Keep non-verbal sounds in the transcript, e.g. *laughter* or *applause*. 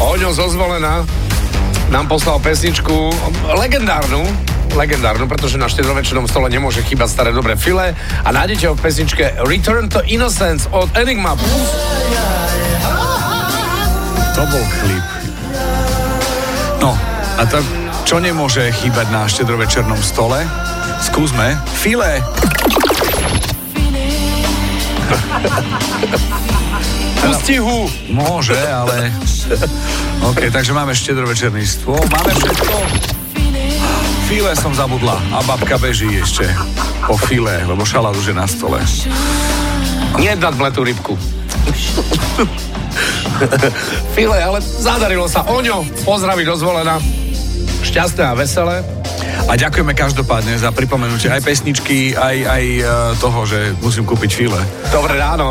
Oňo zozvolená nám poslal pesničku legendárnu, legendárnu, pretože na štedrovečernom stole nemôže chýbať staré dobré file a nájdete ho v pesničke Return to Innocence od Enigma. To bol klip. No, a to, čo nemôže chýbať na štedrovečernom stole? Skúsme. File. *laughs* Pustihu. Môže, ale... *laughs* OK, takže máme štedrovečerný stôl. Máme všetko. File som zabudla a babka beží ešte po file, lebo šalát už je na stole. Nie dať tú rybku. *laughs* File, ale zadarilo sa. Oňo, pozdraví dozvolená. Šťastné a veselé. A ďakujeme každopádne za pripomenutie aj pesničky, aj, aj uh, toho, že musím kúpiť file. Dobré ráno.